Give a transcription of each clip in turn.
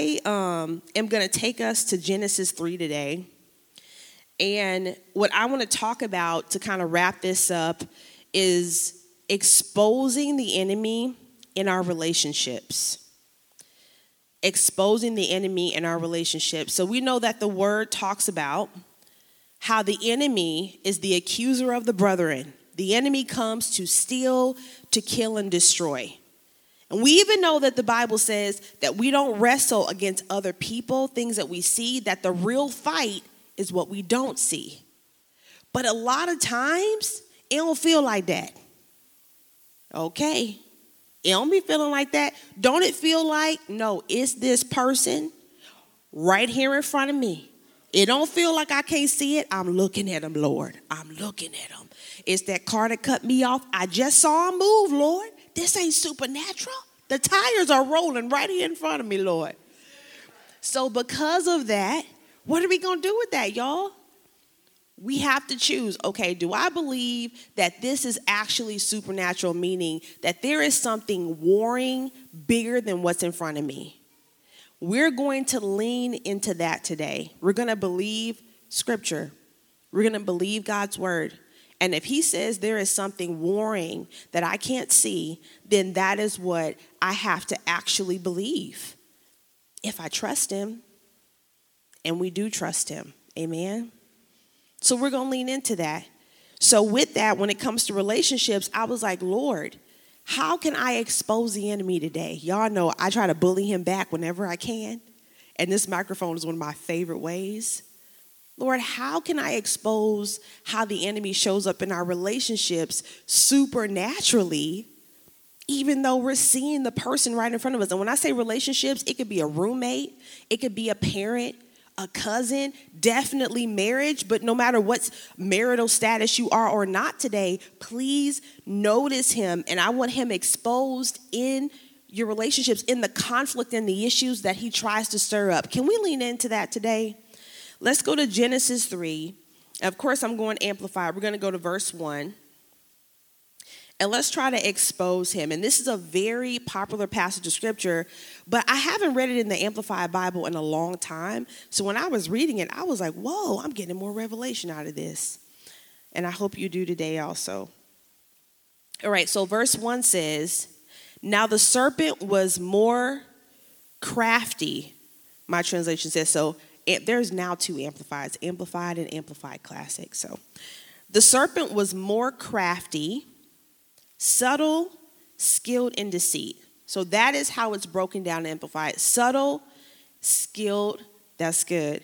I um, am going to take us to Genesis 3 today. And what I want to talk about to kind of wrap this up is exposing the enemy in our relationships. Exposing the enemy in our relationships. So we know that the word talks about how the enemy is the accuser of the brethren. The enemy comes to steal, to kill, and destroy. And we even know that the Bible says that we don't wrestle against other people, things that we see, that the real fight is what we don't see. But a lot of times, it don't feel like that. Okay. It don't be feeling like that. Don't it feel like, no, it's this person right here in front of me. It don't feel like I can't see it. I'm looking at him, Lord. I'm looking at him. It's that car that cut me off. I just saw him move, Lord. This ain't supernatural. The tires are rolling right here in front of me, Lord. So, because of that, what are we going to do with that, y'all? We have to choose okay, do I believe that this is actually supernatural, meaning that there is something warring bigger than what's in front of me? We're going to lean into that today. We're going to believe scripture, we're going to believe God's word. And if he says there is something warring that I can't see, then that is what I have to actually believe. If I trust him, and we do trust him. Amen. So we're to lean into that. So, with that, when it comes to relationships, I was like, Lord, how can I expose the enemy today? Y'all know I try to bully him back whenever I can. And this microphone is one of my favorite ways. Lord, how can I expose how the enemy shows up in our relationships supernaturally, even though we're seeing the person right in front of us? And when I say relationships, it could be a roommate, it could be a parent, a cousin, definitely marriage, but no matter what marital status you are or not today, please notice him. And I want him exposed in your relationships, in the conflict and the issues that he tries to stir up. Can we lean into that today? Let's go to Genesis 3. Of course, I'm going amplify. We're going to go to verse 1. And let's try to expose him. And this is a very popular passage of scripture, but I haven't read it in the Amplified Bible in a long time. So when I was reading it, I was like, whoa, I'm getting more revelation out of this. And I hope you do today also. All right, so verse 1 says, Now the serpent was more crafty. My translation says so there's now two amplifieds amplified and amplified classic. So the serpent was more crafty subtle skilled in deceit. So that is how it's broken down and amplified. Subtle skilled that's good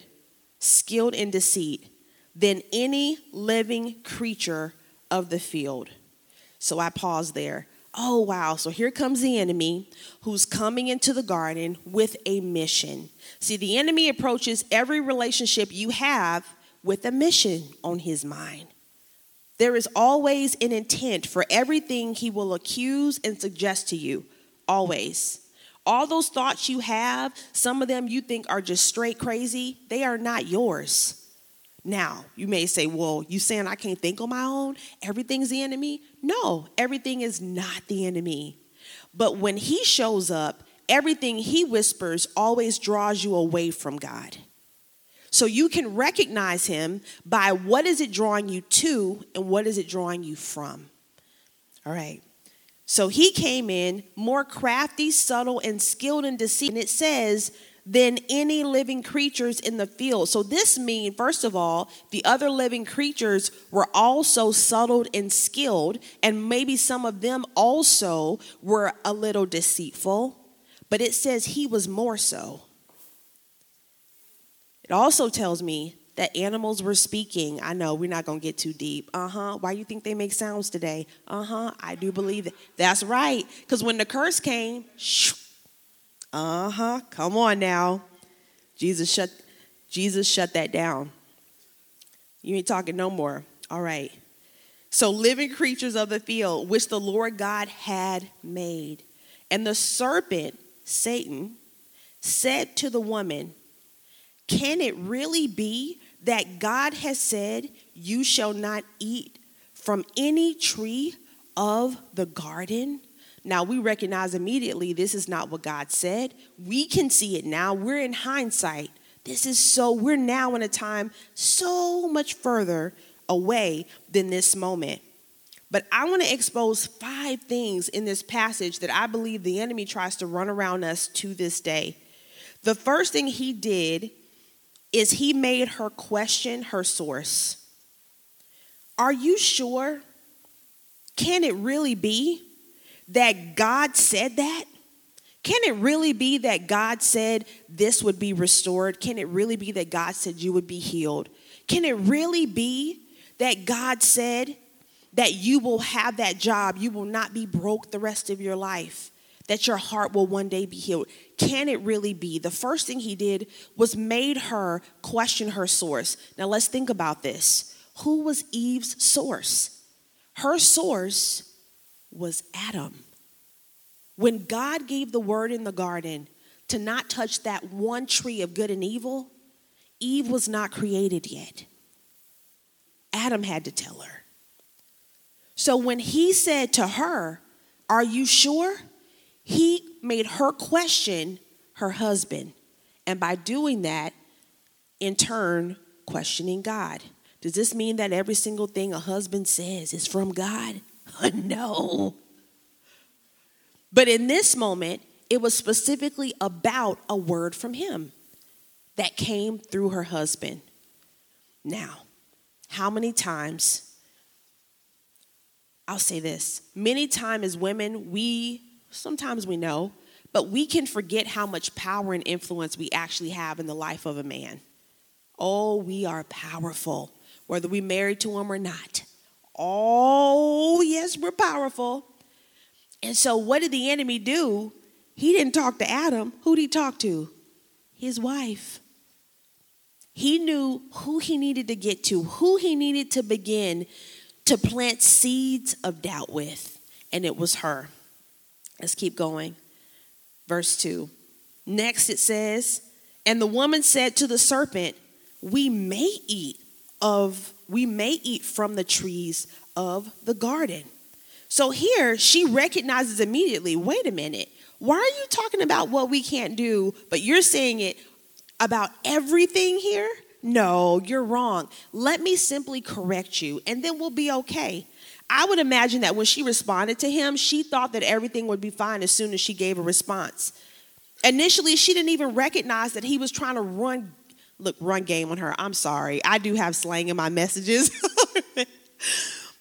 skilled in deceit than any living creature of the field. So i pause there oh, wow, so here comes the enemy who's coming into the garden with a mission. See, the enemy approaches every relationship you have with a mission on his mind. There is always an intent for everything he will accuse and suggest to you, always. All those thoughts you have, some of them you think are just straight crazy, they are not yours. Now, you may say, well, you saying I can't think on my own? Everything's the enemy? No, everything is not the enemy. But when he shows up, everything he whispers always draws you away from God. So you can recognize him by what is it drawing you to and what is it drawing you from. All right. So he came in more crafty, subtle, and skilled in deceit. And it says than any living creatures in the field. So this means, first of all, the other living creatures were also subtle and skilled, and maybe some of them also were a little deceitful, but it says he was more so. It also tells me that animals were speaking. I know we're not to get too deep. Uh huh. Why do you think they make sounds today? Uh huh. I do believe that. That's right. Because when the curse came, shoo, uh huh. Come on now. Jesus shut Jesus shut that down. You ain't talking no more. All right. So, living creatures of the field, which the Lord God had made. And the serpent, Satan, said to the woman, Can it really be that God has said, You shall not eat from any tree of the garden? Now, we recognize immediately this is not what God said. We can see it now. We're in hindsight. This is so, we're now in a time so much further away than this moment. But I want to expose five things in this passage that I believe the enemy tries to run around us to this day. The first thing he did is he made her question her source. Are you sure? Can it really be that God said that? Can it really be that God said this would be restored? Can it really be that God said you would be healed? Can it really be that God said that you will have that job, you will not be broke the rest of your life, that your heart will one day be healed? Can it really be? The first thing he did was made her question her source. Now let's think about this. Who was Eve's source? Her source was Adam. When God gave the word in the garden to not touch that one tree of good and evil, Eve was not created yet. Adam had to tell her. So when he said to her, Are you sure? He made her question her husband. And by doing that, in turn, questioning God. Does this mean that every single thing a husband says is from God? no. But in this moment, it was specifically about a word from him that came through her husband. Now, how many times, I'll say this, many times as women, we, sometimes we know, but we can forget how much power and influence we actually have in the life of a man. Oh, we are powerful, whether we married to him or not. Oh, yes, we're powerful. And so, what did the enemy do? He didn't talk to Adam. Who did he talk to? His wife. He knew who he needed to get to, who he needed to begin to plant seeds of doubt with, and it was her. Let's keep going. Verse 2. Next it says, And the woman said to the serpent, We may eat of we may eat from the trees of the garden. So here she recognizes immediately wait a minute, why are you talking about what we can't do, but you're saying it about everything here? No, you're wrong. Let me simply correct you, and then we'll be okay. I would imagine that when she responded to him, she thought that everything would be fine as soon as she gave a response. Initially, she didn't even recognize that he was trying to run look, run game on her. I'm sorry. I do have slang in my messages.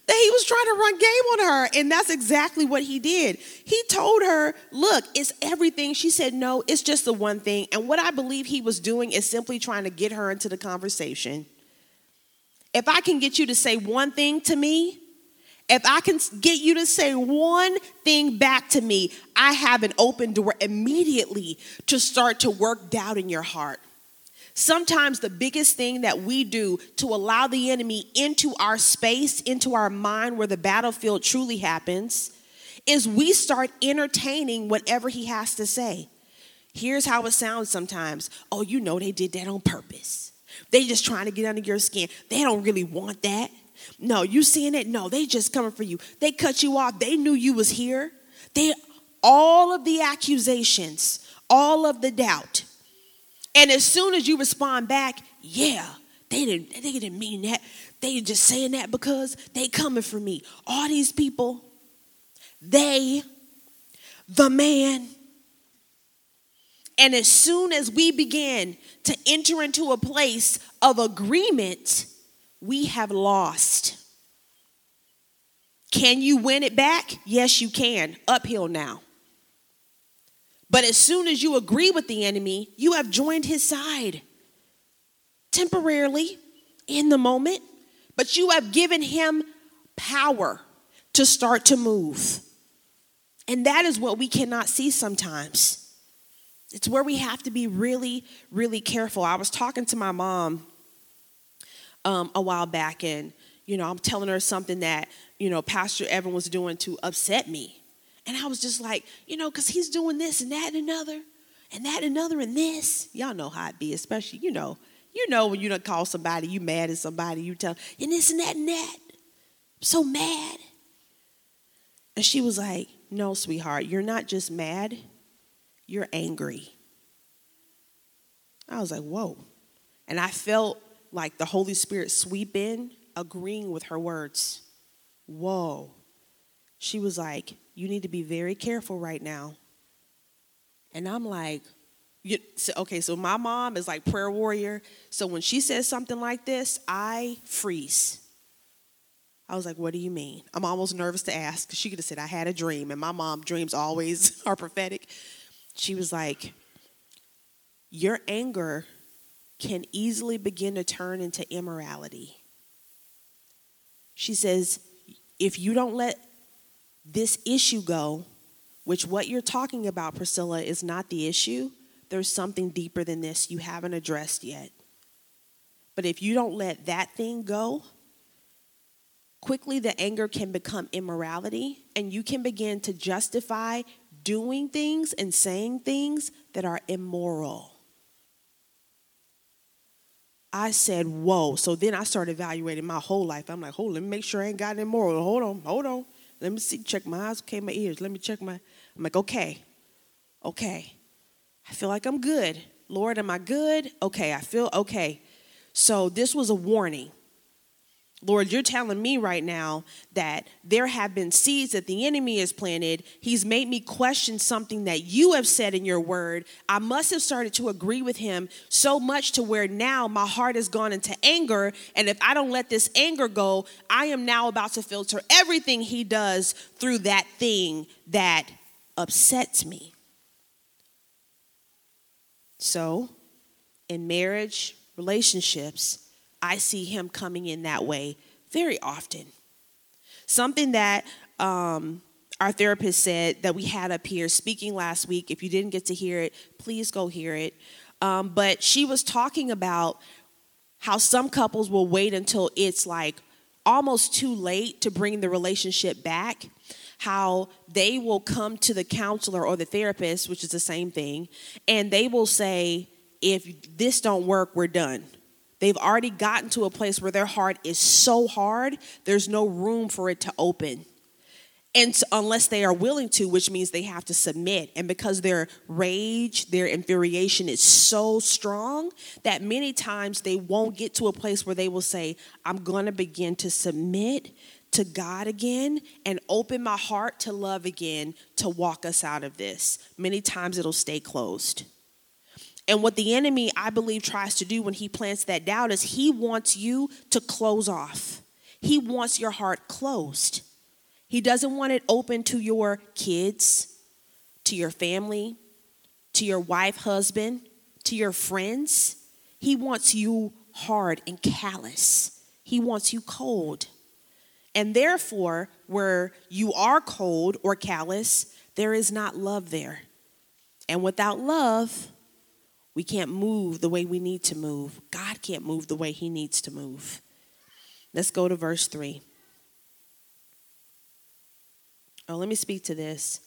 that he was trying to run game on her. And that's exactly what he did. He told her, Look, it's everything. She said, No, it's just the one thing. And what I believe he was doing is simply trying to get her into the conversation. If I can get you to say one thing to me, if I can get you to say one thing back to me, I have an open door immediately to start to work doubt in your heart. Sometimes the biggest thing that we do to allow the enemy into our space, into our mind where the battlefield truly happens, is we start entertaining whatever he has to say. Here's how it sounds sometimes. Oh, you know they did that on purpose. They just trying to get under your skin. They don't really want that. No, you seeing it? No, they just coming for you. They cut you off. They knew you was here. They all of the accusations, all of the doubt and as soon as you respond back, yeah, they didn't, they didn't mean that. They just saying that because they coming for me. All these people, they, the man. And as soon as we begin to enter into a place of agreement, we have lost. Can you win it back? Yes, you can. Uphill now. But as soon as you agree with the enemy, you have joined his side temporarily in the moment, but you have given him power to start to move. And that is what we cannot see sometimes. It's where we have to be really, really careful. I was talking to my mom um, a while back, and you know, I'm telling her something that you know Pastor Evan was doing to upset me, and I was just like, you know, because he's doing this and that and another, and that and another and this. Y'all know how it be, especially you know, you know when you don't call somebody, you mad at somebody, you tell, and this and that and that. I'm so mad. And she was like, No, sweetheart, you're not just mad, you're angry. I was like, Whoa. And I felt like the Holy Spirit sweep in, agreeing with her words. Whoa. She was like, You need to be very careful right now. And I'm like, okay, so my mom is like prayer warrior. So when she says something like this, I freeze. I was like, what do you mean? I'm almost nervous to ask because she could have said, I had a dream. And my mom, dreams always are prophetic. She was like, your anger can easily begin to turn into immorality. She says, if you don't let this issue go, which what you're talking about, Priscilla, is not the issue, there's something deeper than this you haven't addressed yet. But if you don't let that thing go, quickly the anger can become immorality and you can begin to justify doing things and saying things that are immoral. I said, whoa. So then I started evaluating my whole life. I'm like, hold, let me make sure I ain't got immoral. Hold on, hold on. Let me see, check my eyes, okay, my ears. Let me check my. I'm like, okay, okay. I feel like I'm good. Lord, am I good? Okay, I feel okay. So this was a warning. Lord, you're telling me right now that there have been seeds that the enemy has planted. He's made me question something that you have said in your word. I must have started to agree with him so much to where now my heart has gone into anger. And if I don't let this anger go, I am now about to filter everything he does through that thing that upsets me. So, in marriage, relationships, I see him coming in that way very often. Something that um, our therapist said that we had up here speaking last week. If you didn't get to hear it, please go hear it. Um, but she was talking about how some couples will wait until it's like almost too late to bring the relationship back. How they will come to the counselor or the therapist, which is the same thing, and they will say, if this don't work, we're done. They've already gotten to a place where their heart is so hard, there's no room for it to open. And unless they are willing to, which means they have to submit. And because their rage, their infuriation is so strong that many times they won't get to a place where they will say, I'm going to begin to submit to God again and open my heart to love again to walk us out of this. Many times it'll stay closed. And what the enemy, I believe, tries to do when he plants that doubt is he wants you to close off. He wants your heart closed. He doesn't want it open to your kids, to your family, to your wife, husband, to your friends. He wants you hard and callous. He wants you cold. And therefore, where you are cold or callous, there is not love there. And without love, we can't move the way we need to move. God can't move the way he needs to move. Let's go to verse 3. Oh, let me speak to this.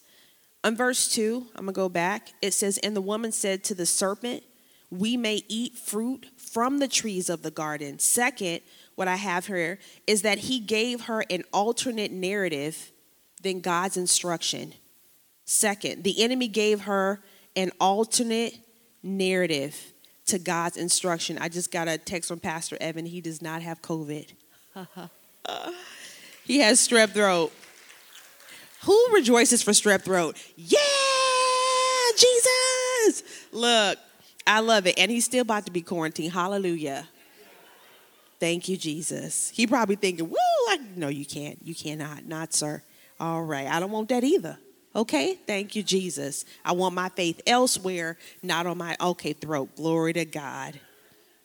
On verse 2, I'm going to go back. It says, And the woman said to the serpent, We may eat fruit from the trees of the garden. Second, what I have here is that he gave her an alternate narrative than God's instruction. Second, the enemy gave her an alternate narrative to God's instruction. I just got a text from Pastor Evan. He does not have COVID. he has strep throat. Who rejoices for strep throat? Yeah, Jesus. Look, I love it. And he's still about to be quarantined. Hallelujah. Thank you, Jesus. He probably thinking, woo, I, no, you can't. You cannot. Not, sir. All right. I don't want that either. Okay, thank you, Jesus. I want my faith elsewhere, not on my okay throat. Glory to God.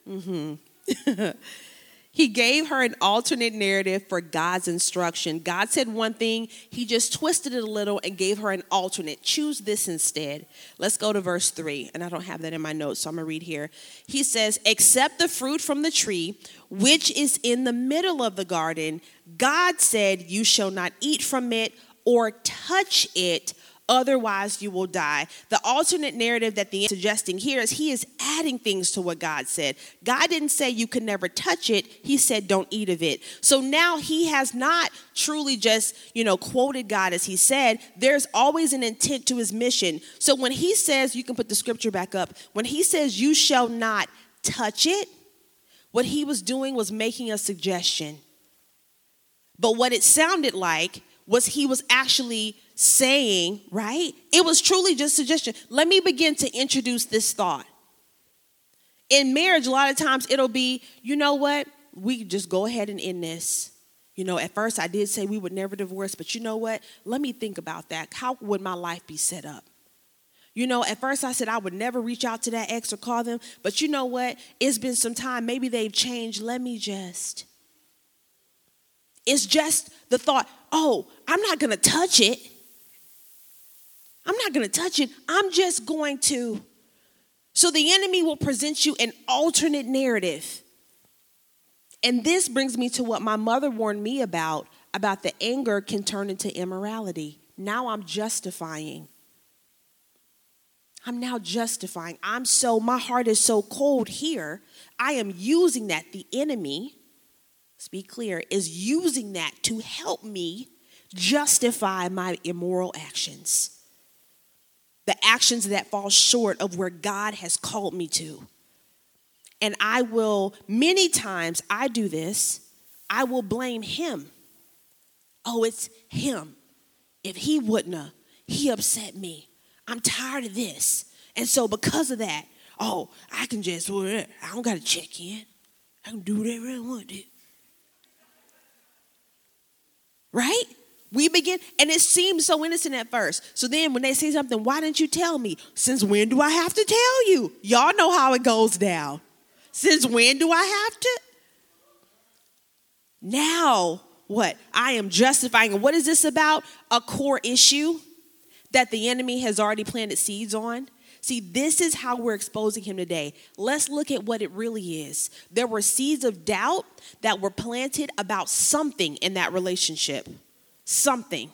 Mm-hmm. He gave her an alternate narrative for God's instruction. God said one thing, he just twisted it a little and gave her an alternate. Choose this instead. Let's go to verse 3. And I don't have that in my notes, so I'm going to read here. He says, Except the fruit from the tree, which is in the middle of the garden, God said, You shall not eat from it or touch it otherwise you will die. The alternate narrative that the suggesting here is he is adding things to what God said. God didn't say you could never touch it. He said don't eat of it. So now he has not truly just, you know, quoted God as he said. There's always an intent to his mission. So when he says, you can put the scripture back up. When he says you shall not touch it, what he was doing was making a suggestion. But what it sounded like was he was actually saying, right? It was truly just suggestion. Let me begin to introduce this thought. In marriage, a lot of times it'll be, you know what? We just go ahead and end this. You know, at first I did say we would never divorce, but you know what? Let me think about that. How would my life be set up? You know, at first I said I would never reach out to that ex or call them, but you know what? It's been some time. Maybe they've changed. Let me just. It's just the thought, oh, I'm not going to touch it. I'm not going to touch it. I'm just going to. So the enemy will present you an alternate narrative. And this brings me to what my mother warned me about about the anger can turn into immorality. Now I'm justifying. I'm now justifying. I'm so, my heart is so cold here. I am using that. The enemy, be clear, is using that to help me justify my immoral actions the actions that fall short of where God has called me to. And I will, many times, I do this, I will blame him. Oh, it's him. If he wouldn't have, he upset me. I'm tired of this. And so, because of that, oh, I can just, I don't got to check in. I can do whatever I want to. Right? We begin, and it seems so innocent at first. So then when they say something, why didn't you tell me? Since when do I have to tell you? Y'all know how it goes down. Since when do I have to? Now, what? I am justifying. What is this about? A core issue that the enemy has already planted seeds on. See, this is how we're exposing him today. Let's look at what it really is. There were seeds of doubt that were planted about something in that relationship something.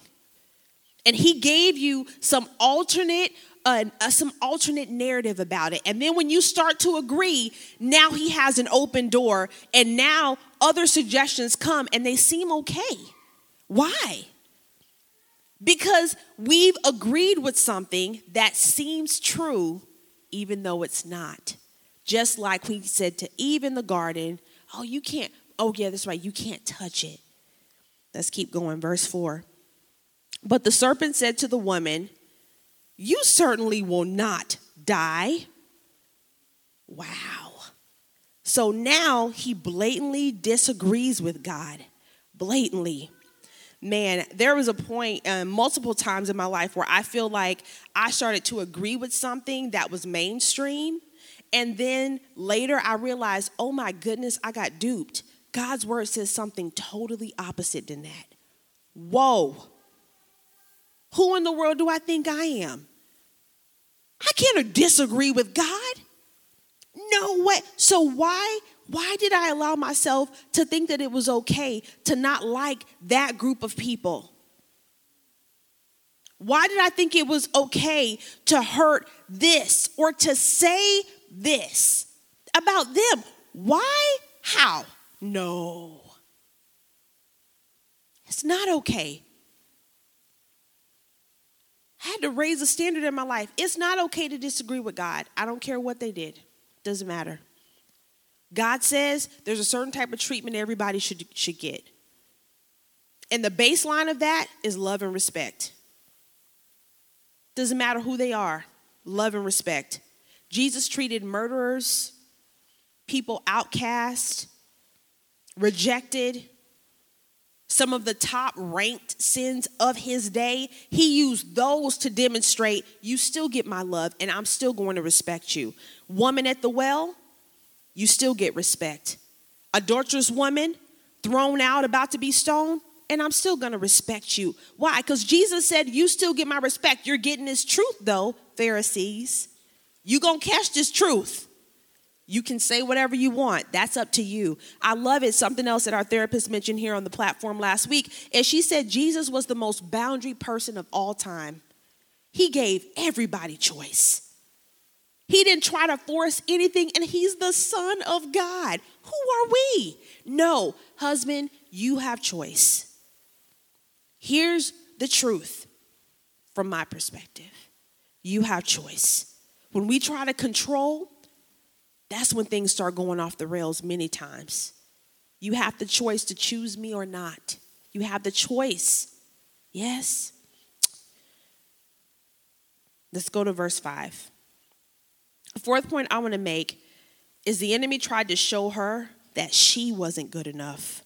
And he gave you some alternate uh, uh, some alternate narrative about it. And then when you start to agree, now he has an open door and now other suggestions come and they seem okay. Why? Because we've agreed with something that seems true even though it's not. Just like we said to Eve in the garden, oh, you can't, oh, yeah, that's right, you can't touch it. Let's keep going. Verse 4. But the serpent said to the woman, You certainly will not die. Wow. So now he blatantly disagrees with God. Blatantly. Man, there was a point uh, multiple times in my life where I feel like I started to agree with something that was mainstream. And then later I realized, oh my goodness, I got duped. God's word says something totally opposite than that. Whoa. Who in the world do I think I am? I can't disagree with God. No way. So why why did I allow myself to think that it was okay to not like that group of people? Why did I think it was okay to hurt this or to say this about them? Why? How? No. It's not okay. I had to raise a standard in my life. It's not okay to disagree with God. I don't care what they did. Doesn't matter. God says there's a certain type of treatment everybody should, should get. And the baseline of that is love and respect. Doesn't matter who they are, love and respect. Jesus treated murderers, people outcast, rejected, some of the top ranked sins of his day, he used those to demonstrate you still get my love and I'm still going to respect you. Woman at the well, you still get respect. adulterous woman thrown out, about to be stoned, and I'm still gonna respect you. Why? Because Jesus said, You still get my respect. You're getting this truth, though, Pharisees. You gonna catch this truth. You can say whatever you want. That's up to you. I love it. Something else that our therapist mentioned here on the platform last week is she said Jesus was the most boundary person of all time. He gave everybody choice. He didn't try to force anything, and he's the Son of God. Who are we? No, husband, you have choice. Here's the truth from my perspective you have choice. When we try to control, that's when things start going off the rails many times. You have the choice to choose me or not. You have the choice. Yes? Let's go to verse 5. Fourth point I want to make is the enemy tried to show her that she wasn't good enough.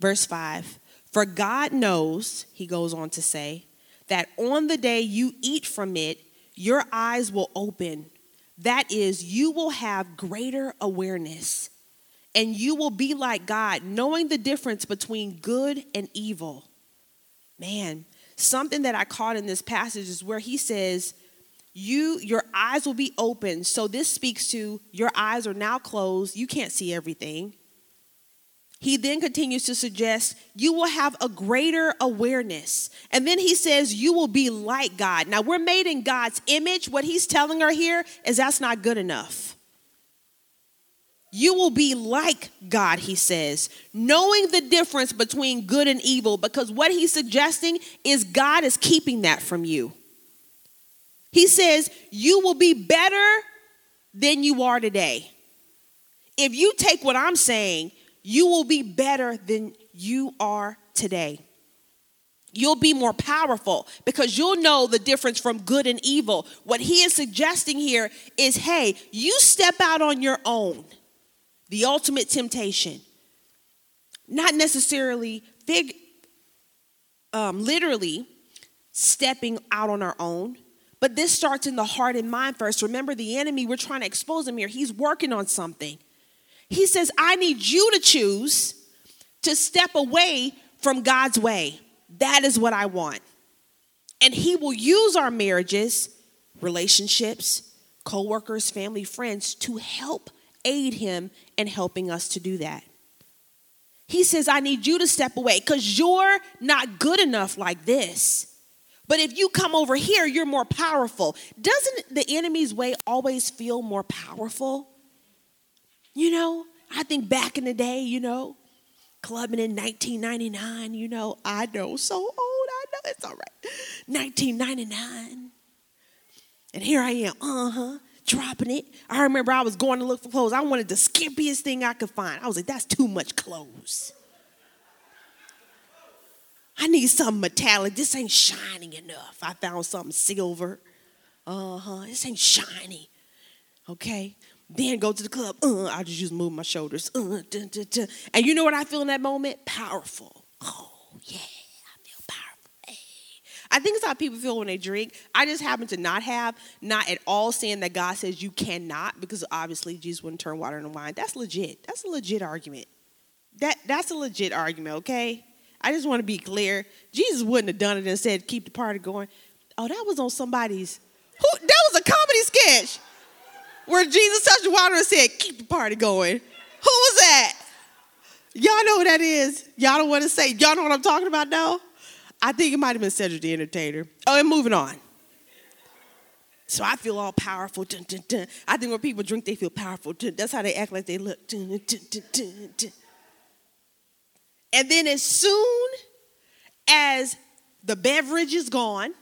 Verse 5 For God knows, he goes on to say, that on the day you eat from it, your eyes will open that is, you will have greater awareness and you will be like God, knowing the difference between good and evil. Man, something that I caught in this passage is where he says, you your eyes will be open so this speaks to your eyes are now closed you can't see everything he then continues to suggest you will have a greater awareness. And then he says you will be like God. Now, we're made in God's image. What he's telling her here is that's not good enough. You will be like God, he says, knowing the difference between good and evil, because what he's suggesting is God is keeping that from you. He says, You will be better than you are today. If you take what I'm saying you will be better than you are today. You'll be more powerful because you'll know the difference from good and evil. What he is suggesting here is hey, you step out on your own, the ultimate temptation. Not necessarily big, um, literally stepping out on our own, but this starts in the heart and mind first. Remember, the enemy, we're trying to expose him here. He's working on something. He says, I need you to choose to step away from God's way. That is what I want. And He will use our marriages, relationships, co workers, family, friends to help aid Him in helping us to do that. He says, I need you to step away because you're not good enough like this. But if you come over here, you're more powerful. Doesn't the enemy's way always feel more powerful? You know, I think back in the day, you know, clubbing in 1999, you know, I know, so old, I know, it's all right. 1999. And here I am, uh huh, dropping it. I remember I was going to look for clothes. I wanted the skimpiest thing I could find. I was like, that's too much clothes. I need something metallic. This ain't shining enough. I found something silver. Uh huh. This ain't shiny. Okay. Then go to the club. Uh, I just use move my shoulders. Uh. And you know what I feel in that moment? Powerful. Oh, yeah, I feel powerful. Hey. I think it's how people feel when they drink. I just happen to not have, not at all saying that God says you cannot, because obviously Jesus wouldn't turn water into wine. That's legit. That's a legit argument. That That's a legit argument, okay? I just want to be clear. Jesus wouldn't have done it and said, keep the party going. Oh, that was on somebody's, who, that was a comedy sketch where Jesus touched the water and said, Keep the party going. Who was that? Y'all know who that is? Y'all don't want to say, y'all know what I'm talking about now? I think it might have been Cedric the Entertainer. Oh, and moving on. So I feel all powerful. Dun, dun, dun. I think when people drink, they feel powerful. That's how they act like they look. And then as soon as the beverage is gone,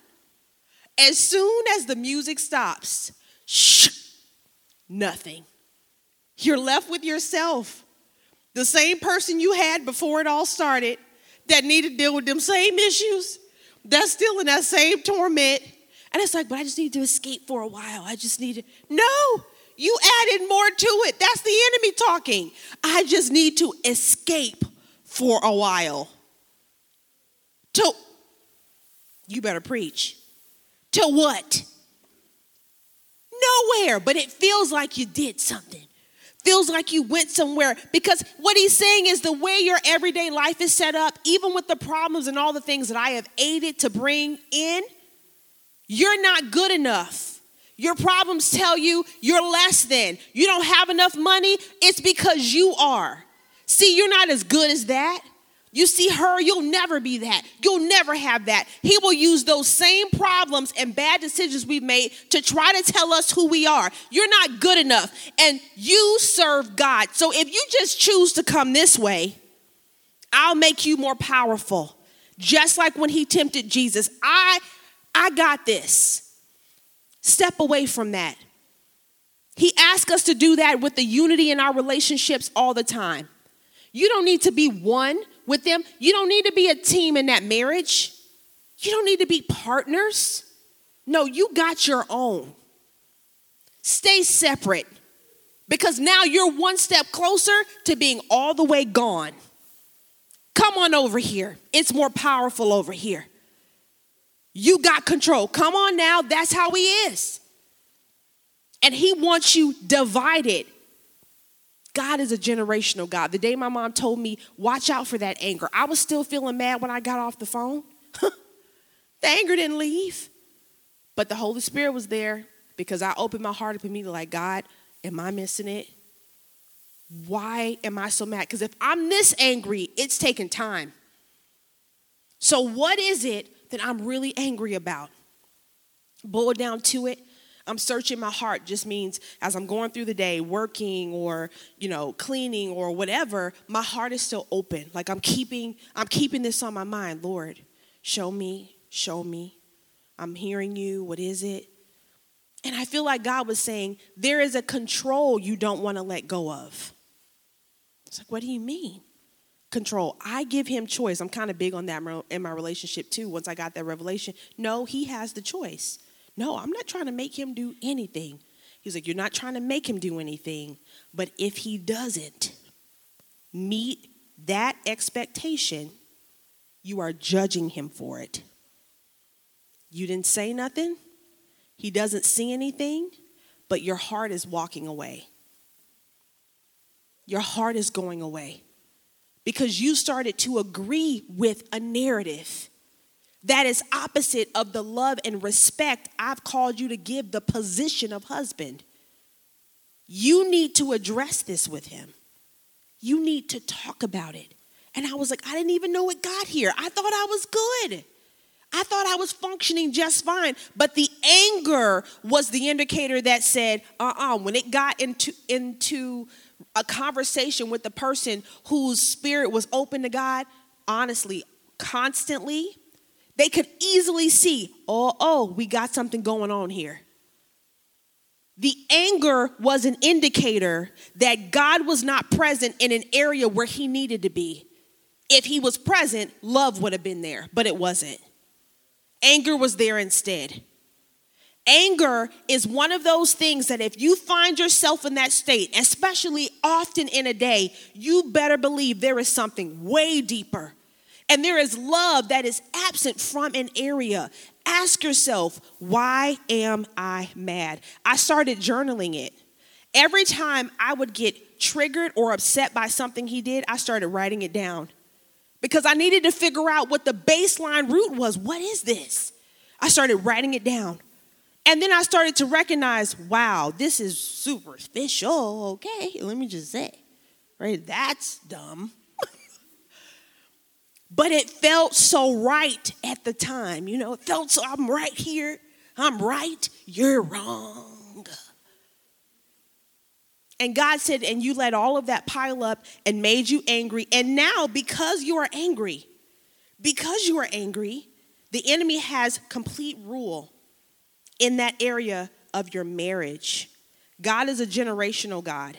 as soon as the music stops, shh, nothing. You're left with yourself. The same person you had before it all started that needed to deal with them same issues, that's still in that same torment. And it's like, but I just need to escape for a while. I just need to. No, you added more to it. That's the enemy talking. I just need to escape for a while. To, you better preach. To what? Nowhere, but it feels like you did something. feels like you went somewhere because what he's saying is the way your everyday life is set up, even with the problems and all the things that I have aided to bring in, you're not good enough. Your problems tell you you're less than. You don't have enough money. It's because you are. See, you're not as good as that. You see her, you'll never be that. You'll never have that. He will use those same problems and bad decisions we've made to try to tell us who we are. You're not good enough. And you serve God. So if you just choose to come this way, I'll make you more powerful. Just like when he tempted Jesus. I I got this. Step away from that. He asks us to do that with the unity in our relationships all the time. You don't need to be one with them. You don't need to be a team in that marriage. You don't need to be partners. No, you got your own. Stay separate because now you're one step closer to being all the way gone. Come on over here. It's more powerful over here. You got control. Come on now. That's how he is. And he wants you divided God is a generational God. The day my mom told me, watch out for that anger, I was still feeling mad when I got off the phone. the anger didn't leave. But the Holy Spirit was there because I opened my heart up immediately, like, God, am I missing it? Why am I so mad? Because if I'm this angry, it's taking time. So, what is it that I'm really angry about? Boil down to it I'm searching my heart just means as I'm going through the day, working or, you know, cleaning or whatever, my heart is still open. Like I'm keeping I'm keeping this on my mind. Lord, show me, show me. I'm hearing you. What is it? And I feel like God was saying, there is a control you don't want to let go of. It's like, what do you mean? Control. I give him choice. I'm kind of big on that in my relationship too. Once I got that revelation, no, he has the choice. No, I'm not trying to make him do anything. He's like, You're not trying to make him do anything. But if he doesn't meet that expectation, you are judging him for it. You didn't say nothing, he doesn't see anything, but your heart is walking away. Your heart is going away because you started to agree with a narrative that is opposite of the love and respect I've called you to give the position of husband. You need to address this with him. You need to talk about it. And I was like, I didn't even know it got here. I thought I was good. I thought I was functioning just fine. But the anger was the indicator that said, uh uh-uh. uh when it got into, into a conversation with the person whose spirit was open to God, honestly, constantly, they could easily see, oh, oh, we got something going on here. The anger was an indicator that God was not present in an area where he needed to be. If he was present, love would have been there, but it wasn't. Anger was there instead. Anger is one of those things that if you find yourself in that state, especially often in a day, you better believe there is something way deeper and there is love that is absent from an area. Ask yourself, why am I mad? I started journaling it. Every time I would get triggered or upset by something he did, I started writing it down because I needed to figure out what the baseline root was. What is this? I started writing it down. And then I started to recognize, wow, this is superficial. Okay, let me just say, right? That's dumb. But it felt so right at the time. You know, it felt so I'm right here. I'm right. You're wrong. And God said, and you let all of that pile up and made you angry. And now, because you are angry, because you are angry, the enemy has complete rule in that area of your marriage. God is a generational God.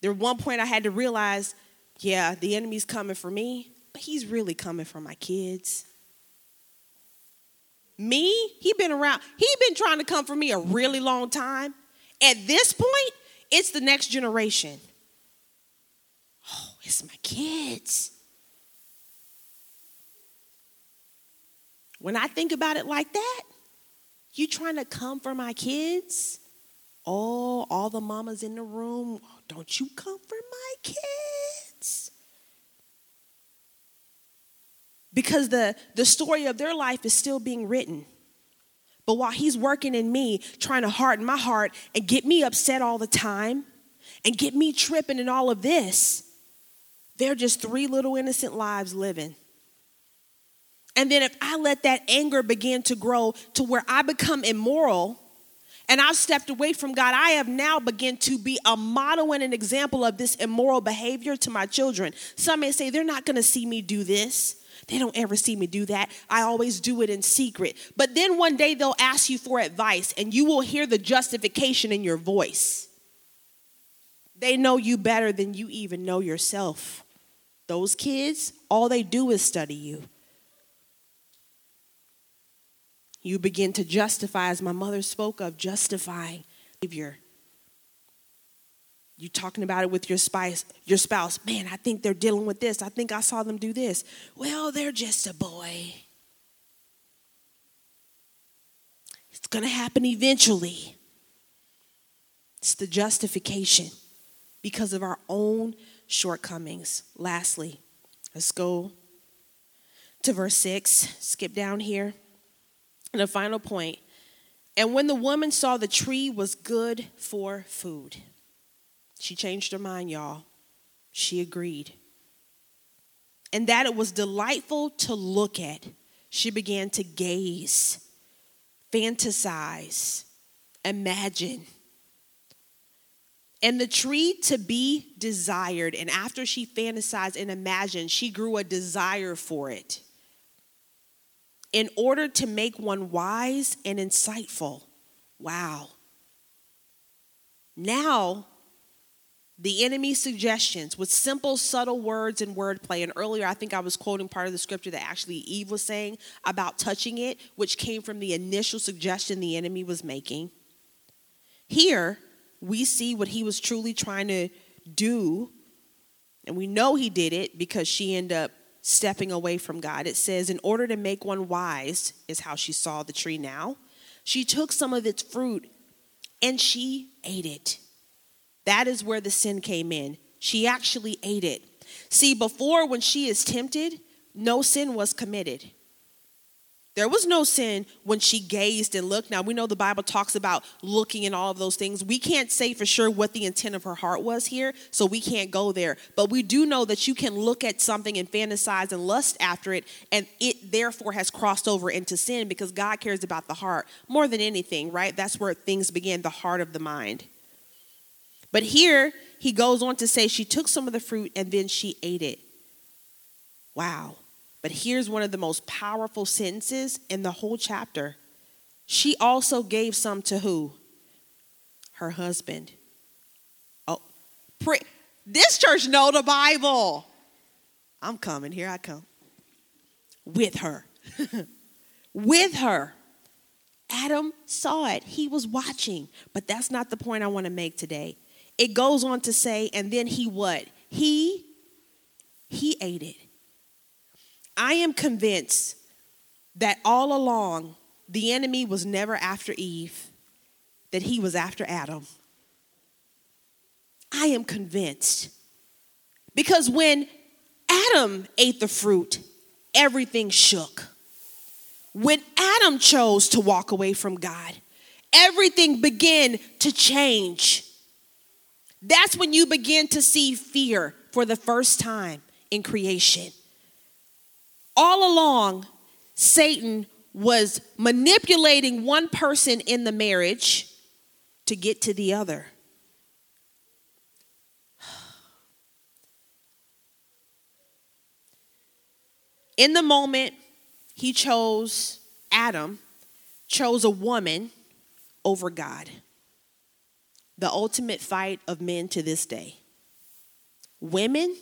There one point I had to realize, yeah, the enemy's coming for me, but he's really coming for my kids. Me, he been around, he been trying to come for me a really long time. At this point, it's the next generation. Oh, it's my kids. When I think about it like that, you trying to come for my kids? Oh, all the mamas in the room, don't you come for my kids? Because the, the story of their life is still being written. But while he's working in me, trying to harden my heart and get me upset all the time and get me tripping and all of this, they're just three little innocent lives living. And then if I let that anger begin to grow to where I become immoral and I've stepped away from God, I have now begun to be a model and an example of this immoral behavior to my children. Some may say they're not to see me do this. They don't ever see me do that. I always do it in secret. But then one day they'll ask you for advice and you will hear the justification in your voice. They know you better than you even know yourself. Those kids, all they do is study you. You begin to justify, as my mother spoke of, justifying behavior. You talking about it with your spouse, your spouse. Man, I think they're dealing with this. I think I saw them do this. Well, they're just a boy. It's going to happen eventually. It's the justification because of our own shortcomings. Lastly, let's go to verse 6. Skip down here. And a final point. And when the woman saw the tree was good for food, she changed her mind, y'all. She agreed. And that it was delightful to look at, she began to gaze, fantasize, imagine. And the tree to be desired. And after she fantasized and imagined, she grew a desire for it in order to make one wise and insightful. Wow. Now, the enemy's suggestions with simple, subtle words and wordplay. And earlier, I think I was quoting part of the scripture that actually Eve was saying about touching it, which came from the initial suggestion the enemy was making. Here, we see what he was truly trying to do. And we know he did it because she ended up stepping away from God. It says, in order to make one wise, is how she saw the tree now. She took some of its fruit and she ate it. That is where the sin came in. She actually ate it. See, before when she is tempted, no sin was committed. There was no sin when she gazed and looked. Now, we know the Bible talks about looking and all of those things. We can't say for sure what the intent of her heart was here, so we can't go there. But we do know that you can look at something and fantasize and lust after it, and it therefore has crossed over into sin because God cares about the heart more than anything, right? That's where things begin, the heart of the mind. But here, he goes on to say she took some of the fruit and then she ate it. Wow. But here's one of the most powerful sentences in the whole chapter. She also gave some to who? Her husband. Oh, pre- this church know the Bible. I'm coming. Here I come. With her. With her. Adam saw it. He was watching. But that's not the point I want to make today. It goes on to say, and then he what? He he ate it. I am convinced that all along the enemy was never after Eve, that he was after Adam. I am convinced. Because when Adam ate the fruit, everything shook. When Adam chose to walk away from God, everything began to change. That's when you begin to see fear for the first time in creation all along, Satan was manipulating one person in the marriage to get to the other. In the moment, he chose Adam, chose a woman over God. The ultimate fight of men to this day. Women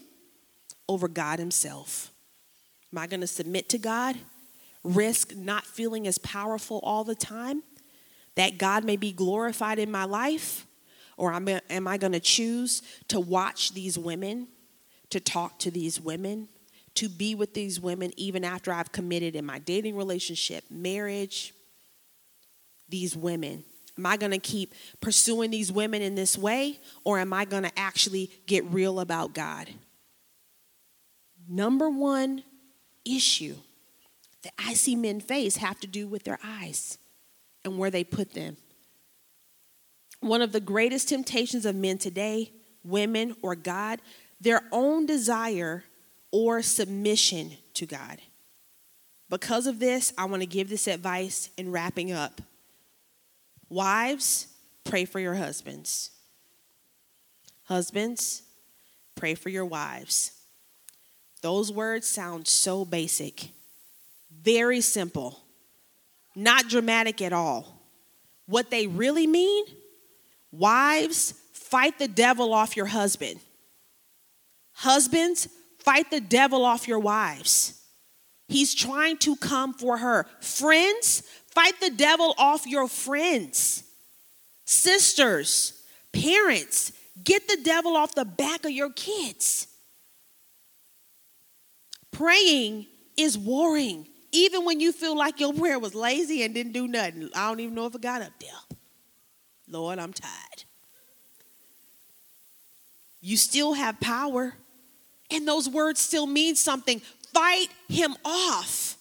over God Himself. Am I going to submit to God? Risk not feeling as powerful all the time? That God may be glorified in my life? Or am I going to choose to watch these women, to talk to these women, to be with these women even after I've committed in my dating relationship, marriage? These women. Am I going to keep pursuing these women in this way, or am I going to actually get real about God? Number one issue that I see men face have to do with their eyes and where they put them. One of the greatest temptations of men today, women or God, their own desire or submission to God. Because of this, I want to give this advice in wrapping up. Wives, pray for your husbands. Husbands, pray for your wives. Those words sound so basic, very simple, not dramatic at all. What they really mean wives, fight the devil off your husband. Husbands, fight the devil off your wives. He's trying to come for her. Friends, fight the devil off your friends. Sisters, parents, get the devil off the back of your kids. Praying is warring, even when you feel like your prayer was lazy and didn't do nothing. I don't even know if it got up there. Lord, I'm tired. You still have power, and those words still mean something. Fight him off.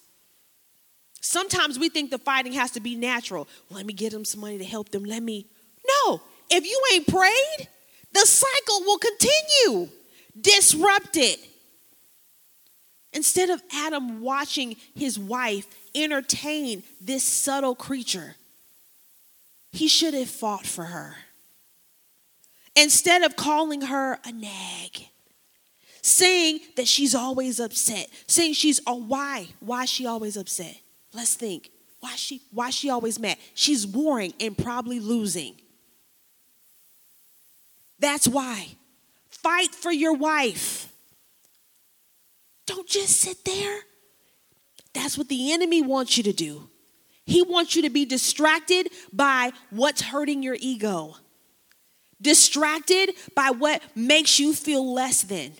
Sometimes we think the fighting has to be natural. Let me get them some money to help them. Let me. No, if you ain't prayed, the cycle will continue. Disrupt it. Instead of Adam watching his wife entertain this subtle creature, he should have fought for her. Instead of calling her a nag, saying that she's always upset, saying she's oh why? Why is she always upset? Let's think. Why she why she always mad? She's warring and probably losing. That's why. Fight for your wife. Don't just sit there. That's what the enemy wants you to do. He wants you to be distracted by what's hurting your ego, distracted by what makes you feel less than,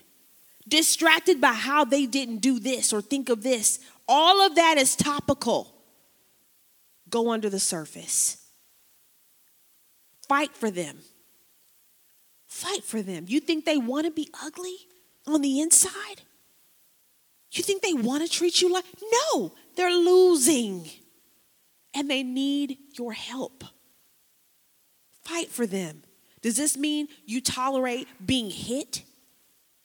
distracted by how they didn't do this or think of this. All of that is topical. Go under the surface. Fight for them. Fight for them. You think they want to be ugly on the inside? You think they want to treat you like? No, they're losing and they need your help. Fight for them. Does this mean you tolerate being hit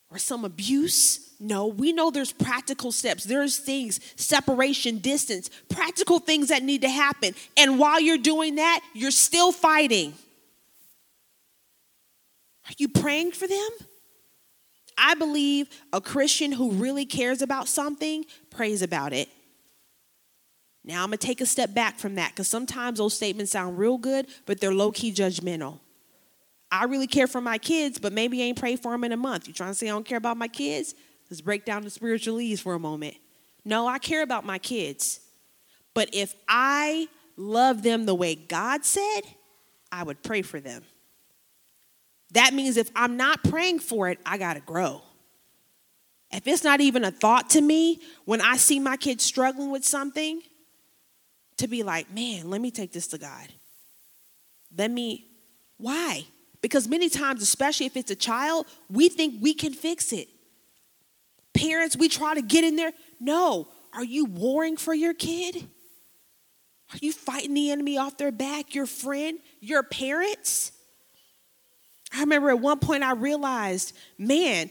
or some abuse? No, we know there's practical steps. There's things, separation, distance, practical things that need to happen. And while you're doing that, you're still fighting. Are you praying for them? I believe a Christian who really cares about something prays about it. Now I'm gonna take a step back from that because sometimes those statements sound real good, but they're low key judgmental. I really care for my kids, but maybe I ain't prayed for them in a month. You trying to say I don't care about my kids? Let's break down the spiritualese for a moment. No, I care about my kids. But if I love them the way God said, I would pray for them. That means if I'm not praying for it, I got to grow. If it's not even a thought to me when I see my kids struggling with something, to be like, man, let me take this to God. Let me, why? Because many times, especially if it's a child, we think we can fix it. Parents, we try to get in there. No. Are you warring for your kid? Are you fighting the enemy off their back? Your friend? Your parents? I remember at one point I realized, man,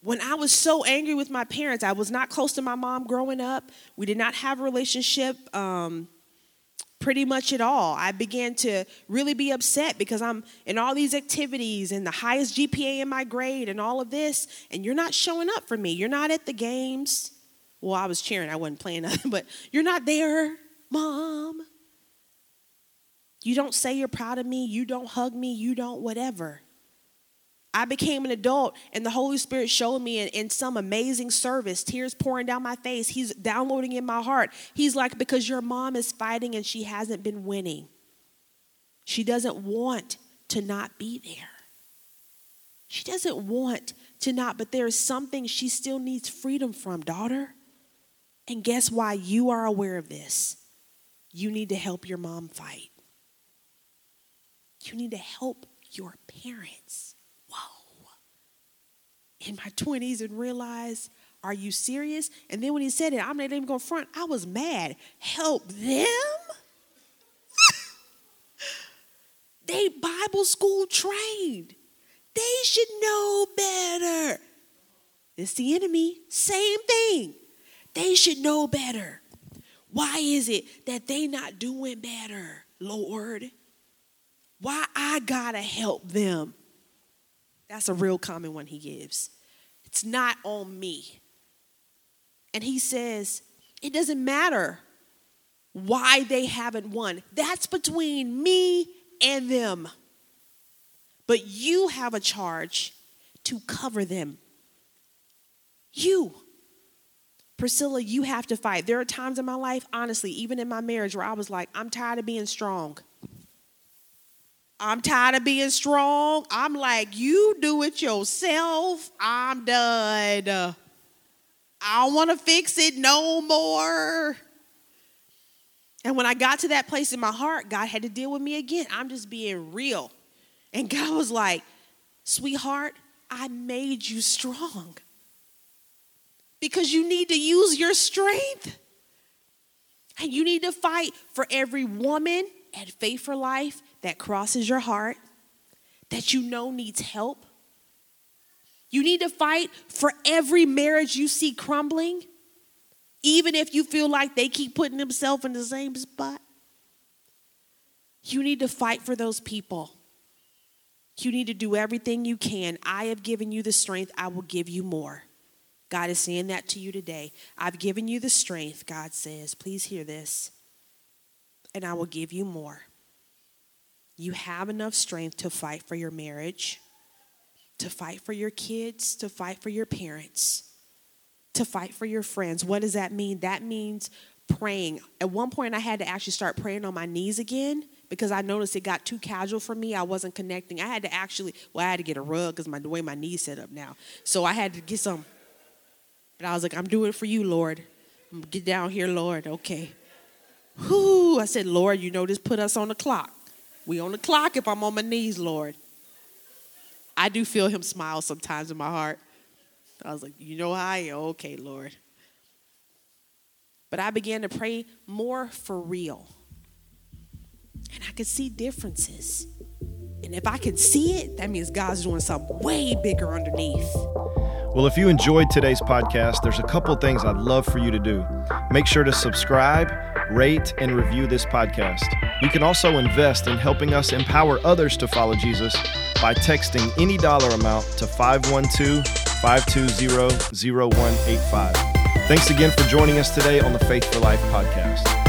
when I was so angry with my parents, I was not close to my mom growing up. We did not have a relationship um, pretty much at all. I began to really be upset because I'm in all these activities and the highest GPA in my grade and all of this, and you're not showing up for me. You're not at the games. Well, I was cheering, I wasn't playing nothing, but you're not there, mom. You don't say you're proud of me. You don't hug me. You don't whatever. I became an adult, and the Holy Spirit showed me in, in, some amazing service, tears pouring down my face. He's downloading in my heart. He's like, because your mom is fighting and she hasn't been winning. She doesn't want to not be there. She doesn't want to not, but there is something she still needs freedom from, daughter. And guess why you are aware of this? You need to help your mom fight. You need to help your parents. In my 20s and realize, are you serious? And then when he said it, I'm not even going to front. I was mad. Help them? they Bible school trained. They should know better. It's the enemy. Same thing. They should know better. Why is it that they not doing better, Lord? Why I gotta help them? That's a real common one he gives. It's not on me. And he says, it doesn't matter why they haven't won. That's between me and them. But you have a charge to cover them. You. Priscilla, you have to fight. There are times in my life, honestly, even in my marriage, where I was like, I'm tired of being strong. I'm tired of being strong. I'm like, you do it yourself. I'm done. I don't want to fix it no more. And when I got to that place in my heart, God had to deal with me again. I'm just being real. And God was like, sweetheart, I made you strong because you need to use your strength. And you need to fight for every woman at Faith for Life that crosses your heart, that you know needs help. You need to fight for every marriage you see crumbling, even if you feel like they keep putting themselves in the same spot. You need to fight for those people. You need to do everything you can. I have given you the strength, I will give you more. God is saying that to you today. I've given you the strength, God says. Please hear this. And I will give you more. You have enough strength to fight for your marriage, to fight for your kids, to fight for your parents, to fight for your friends. What does that mean? That means praying. At one point, I had to actually start praying on my knees again because I noticed it got too casual for me. I wasn't connecting. I had to actually, well, I had to get a rug because my the way my knees set up now. So I had to get some but I was like, I'm doing it for you, Lord. Get down here, Lord. Okay. Whoo. I said, Lord, you know this put us on the clock. We on the clock if I'm on my knees, Lord. I do feel him smile sometimes in my heart. I was like, you know how I am? Okay, Lord. But I began to pray more for real. And I could see differences. And if I can see it, that means God's doing something way bigger underneath. Well, if you enjoyed today's podcast, there's a couple things I'd love for you to do. Make sure to subscribe, rate, and review this podcast. You can also invest in helping us empower others to follow Jesus by texting any dollar amount to 512 520 0185. Thanks again for joining us today on the Faith for Life podcast.